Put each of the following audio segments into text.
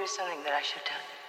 Maybe something that I should have done.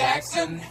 Jackson.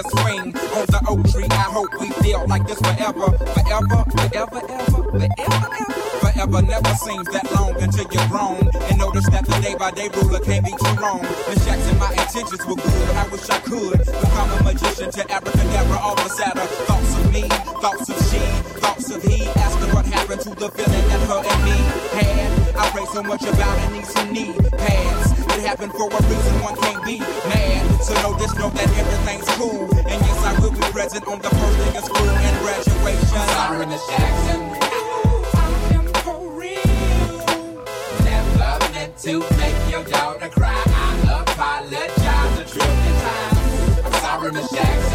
Year swing. On the oak tree, I hope we feel like this forever. Forever, forever, ever, forever, ever. Forever never seems that long until you're grown. And notice that the day by day ruler can't be too wrong. The Miss Jackson, my intentions were good, I wish I could become a magician to abracadabra all the sadder. Thoughts of me, thoughts of she, thoughts of he. Asking what happened to the feeling that her and me had. I pray so much about it, needs some need pads. It happened for a reason, one can't be mad. So know this, know that everything's cool. And yes, I will be present on the first day of school and graduation. Sorry, Miss Jackson. I am for real. Never meant to make your daughter cry. I apologize a trillion times. I'm sorry, Miss Jackson.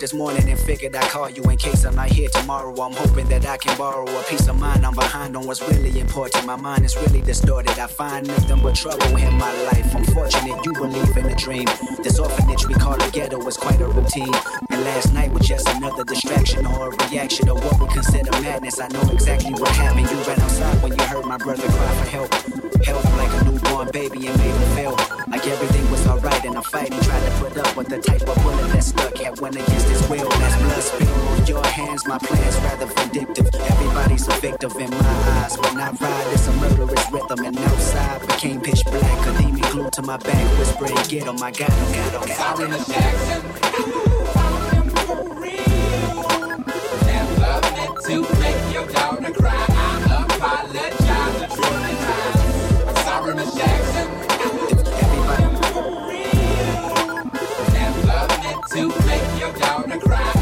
This morning and figured I'd call you in case I'm not here tomorrow. I'm hoping that I can borrow a piece of mind. I'm behind on what's really important. My mind is really distorted. I find nothing but trouble in my life. I'm fortunate you believe in a dream. This orphanage we call a ghetto is quite a routine. And last night was just another distraction or a reaction of what we consider madness. I know exactly what happened. You ran outside when you heard my brother cry for help. Held him like a newborn baby and made him feel like everything was alright And a fight. He tried to put up with the type of bullet that stuck. Had went against his will. As blood spill on your hands, my plan's rather vindictive. Everybody's a victim in my eyes. When I ride, it's a murderous rhythm. And outside became pitch black. Kadimi glued to my back, whispering, get him, I got him, got him, got him. To make your daughter cry. To make your daughter cry.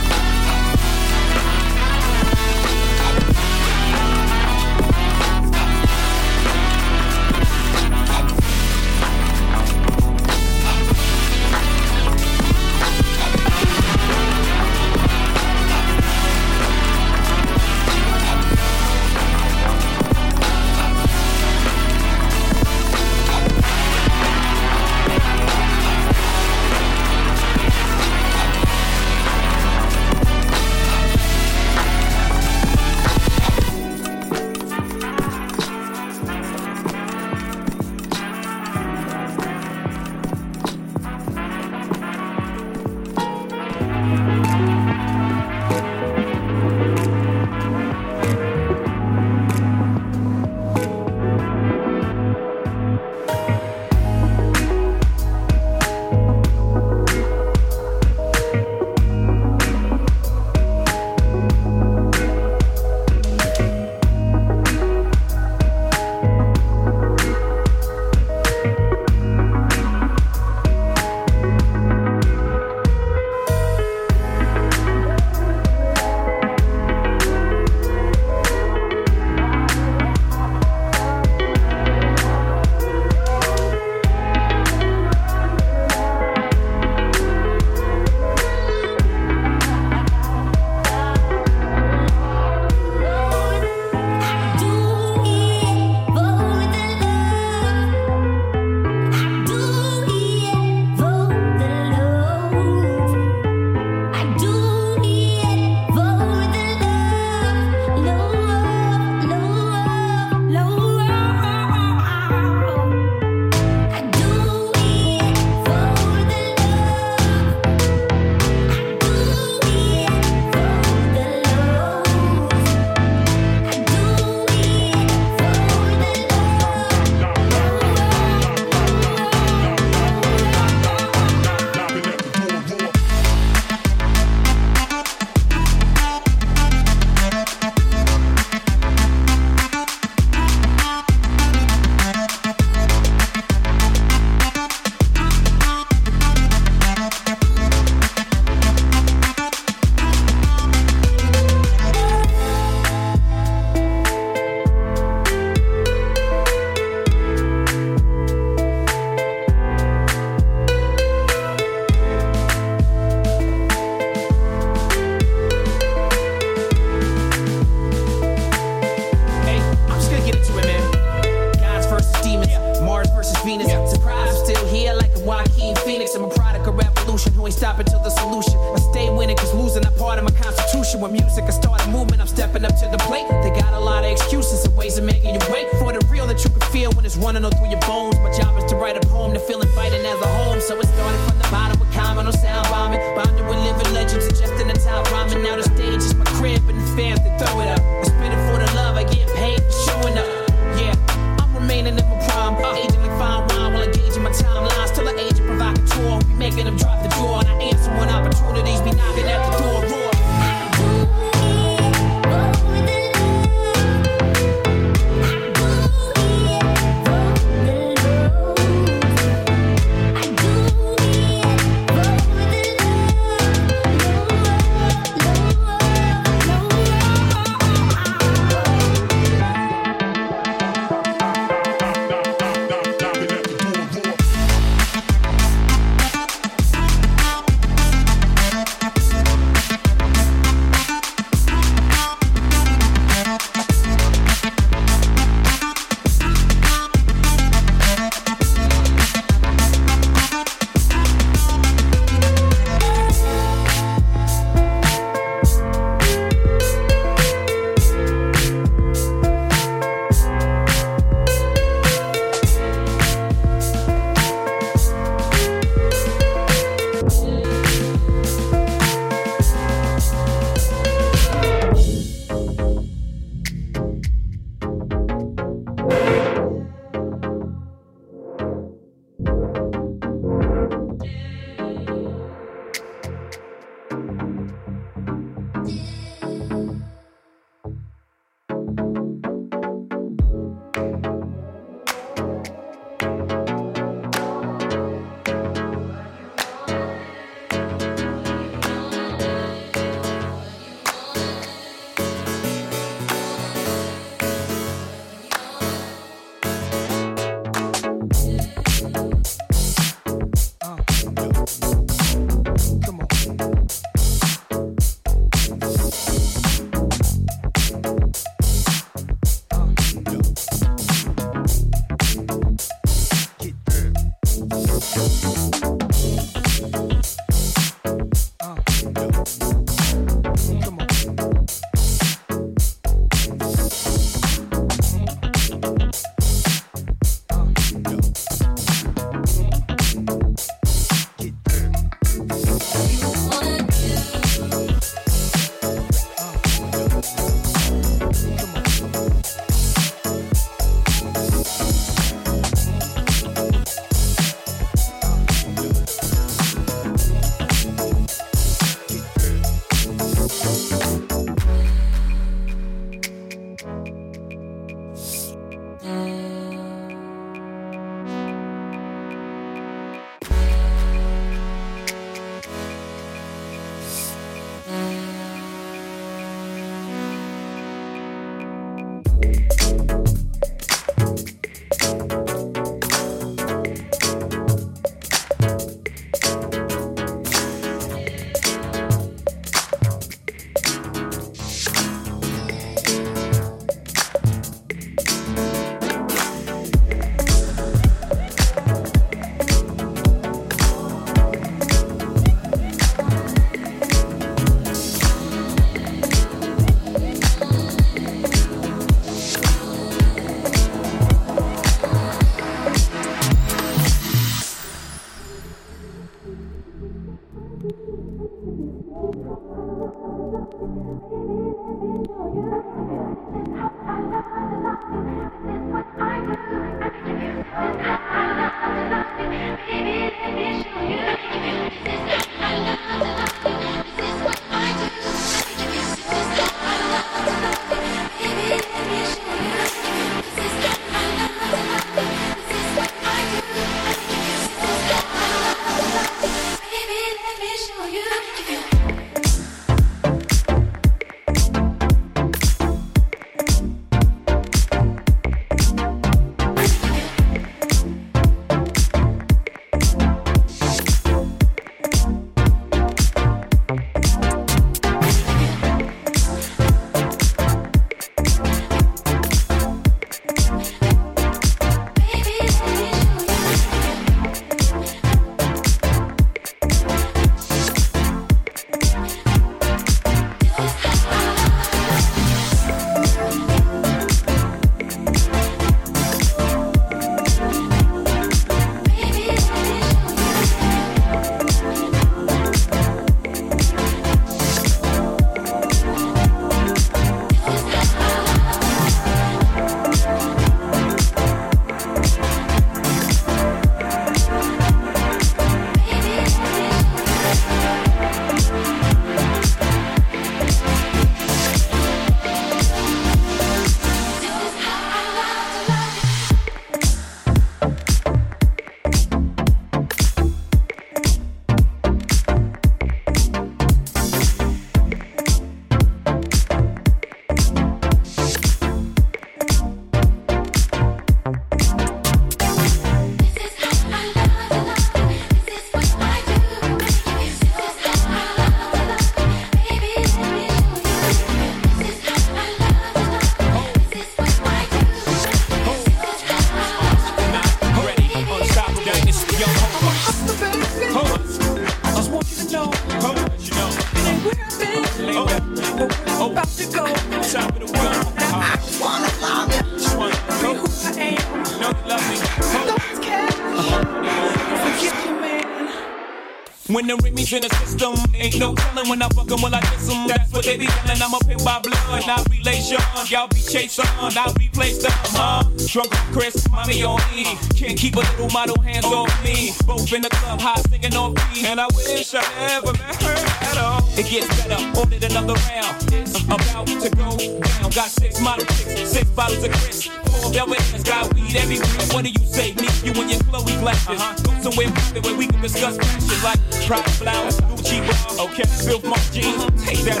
When the Remy's in the system, ain't no telling when I fuck fuck 'em, will I diss 'em. That's what they be yelling. I'm a pimp by blood, not relation. Y'all be chasing, I'll replace them, huh? Drunk Cris, mommy on E. Can't keep a little model hands off me. Both in the club, hot singing on beat. And I wish I never met her at all. It gets better, ordered another round. It's about to go down. Got six model chicks, six bottles of Cris. Four velvet hands, got weed everywhere. What you say? Me, you and your Chloe glasses. Uh-huh. Go somewhere private where we can discuss passion like private flowers, Gucci bra. Okay, Bill Mark jeans, take that.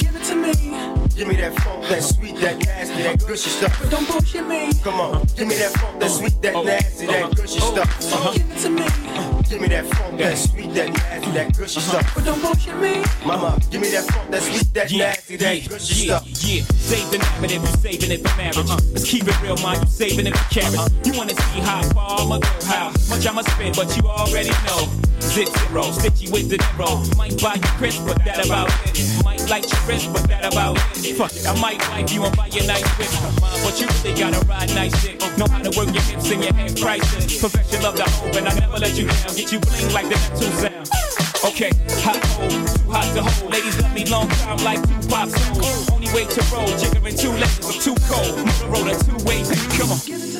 Give it to me. Give me that funk, that sweet, that nasty, that gushy stuff. But don't bullshit me. Come on, give me that funk, that sweet, that nasty, that gushy stuff. Uh-huh. Give it to me. Give me that funk, that sweet, that nasty, that gushy uh-huh. stuff. But don't bullshit me. Mama, give me that funk, that sweet, that Yeah, nasty, that yeah, gushy yeah, stuff. yeah. Save the name if you saving it for marriage. Let's keep it real, man. You uh-huh. saving it for carats. You wanna see how far I'ma go, how much I'ma spend, but you already know. Zip zero, stitchy with the zero. Might buy you Cris, but that about it. Might like your wrist, but that about it. Fuck it, I might wipe you and buy you nice whip. But you really gotta ride nice shit. Know how to work your hips and your head prices. Perfection love the hope, and I never let you down. Get you bling like the Neptune sound. Okay, hot hold, too hot to hold. Ladies love me long time like two pop songs. Only way to roll, jigger in two lanes, I'm too cold. Motorola two ways, come on.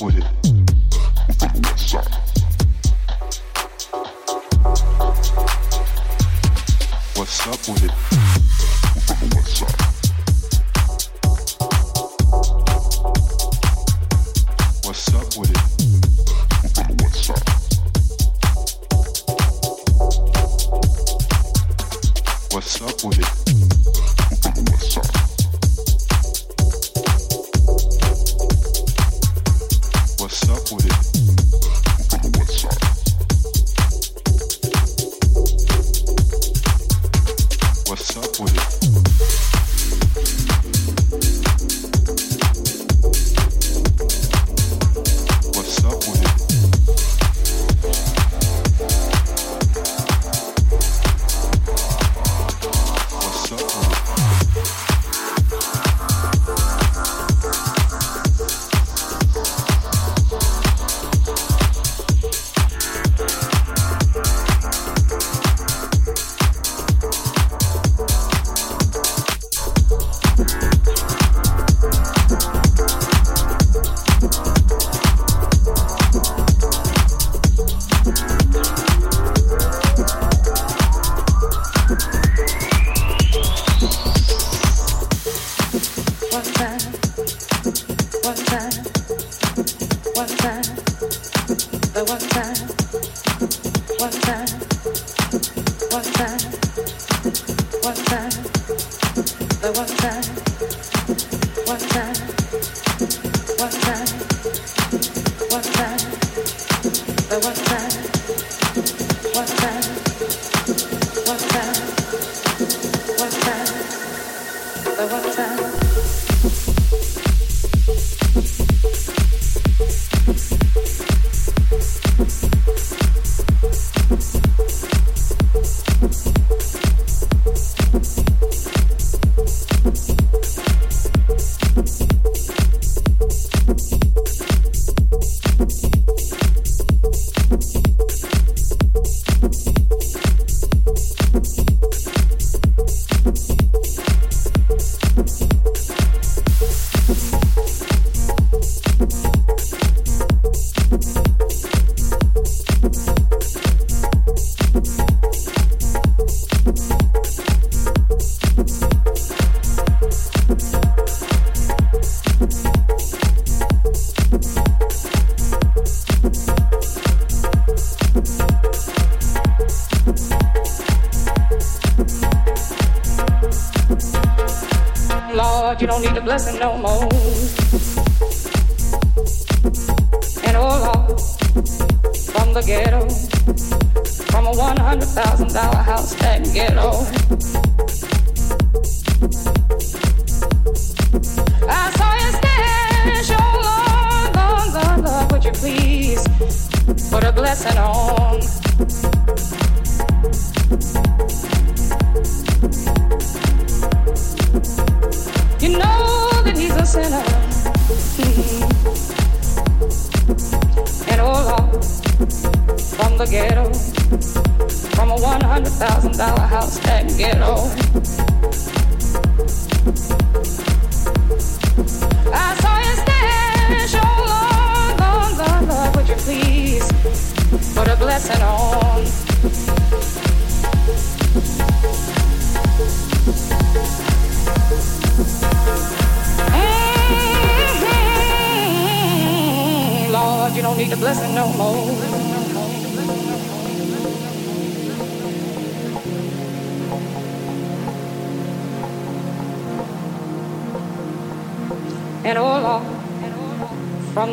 With it?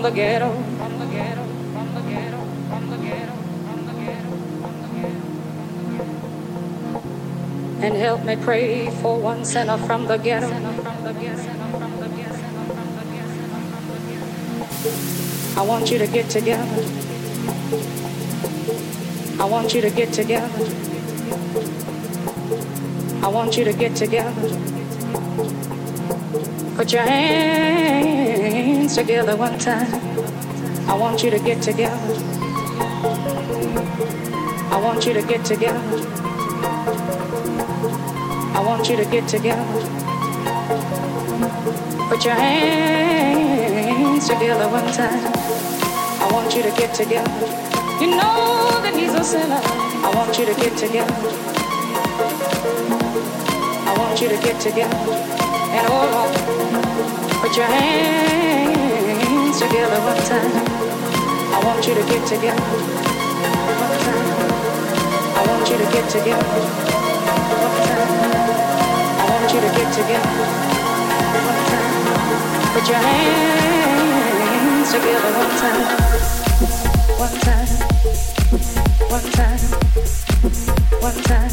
The ghetto, from the ghetto, from the ghetto, from the ghetto, from the ghetto, from the ghetto. And help me pray for one sinner from the ghetto, from the ghetto. From the ghetto from the ghetto I want you to get together. I want you to get together. I want you to get together. Put your hands together one time. I want you to get together. I want you to get together. I want you to get together. Put your hands together one time. I want you to get together. You know that he's a sinner. I want you to get together. I want you to get together. And oh put your hands together one time. I want you to get together. one time. I want you to get together. one time. I want you to get together. one time. Put your hands together one time. One time. One time. One time.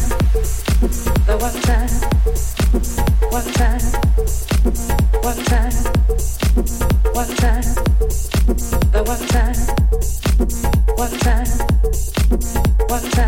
One time.